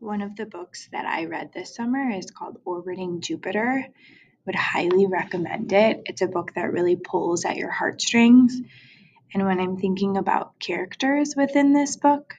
One of the books that I read this summer is called Orbiting Jupiter. Would highly recommend it. It's a book that really pulls at your heartstrings. And when I'm thinking about characters within this book,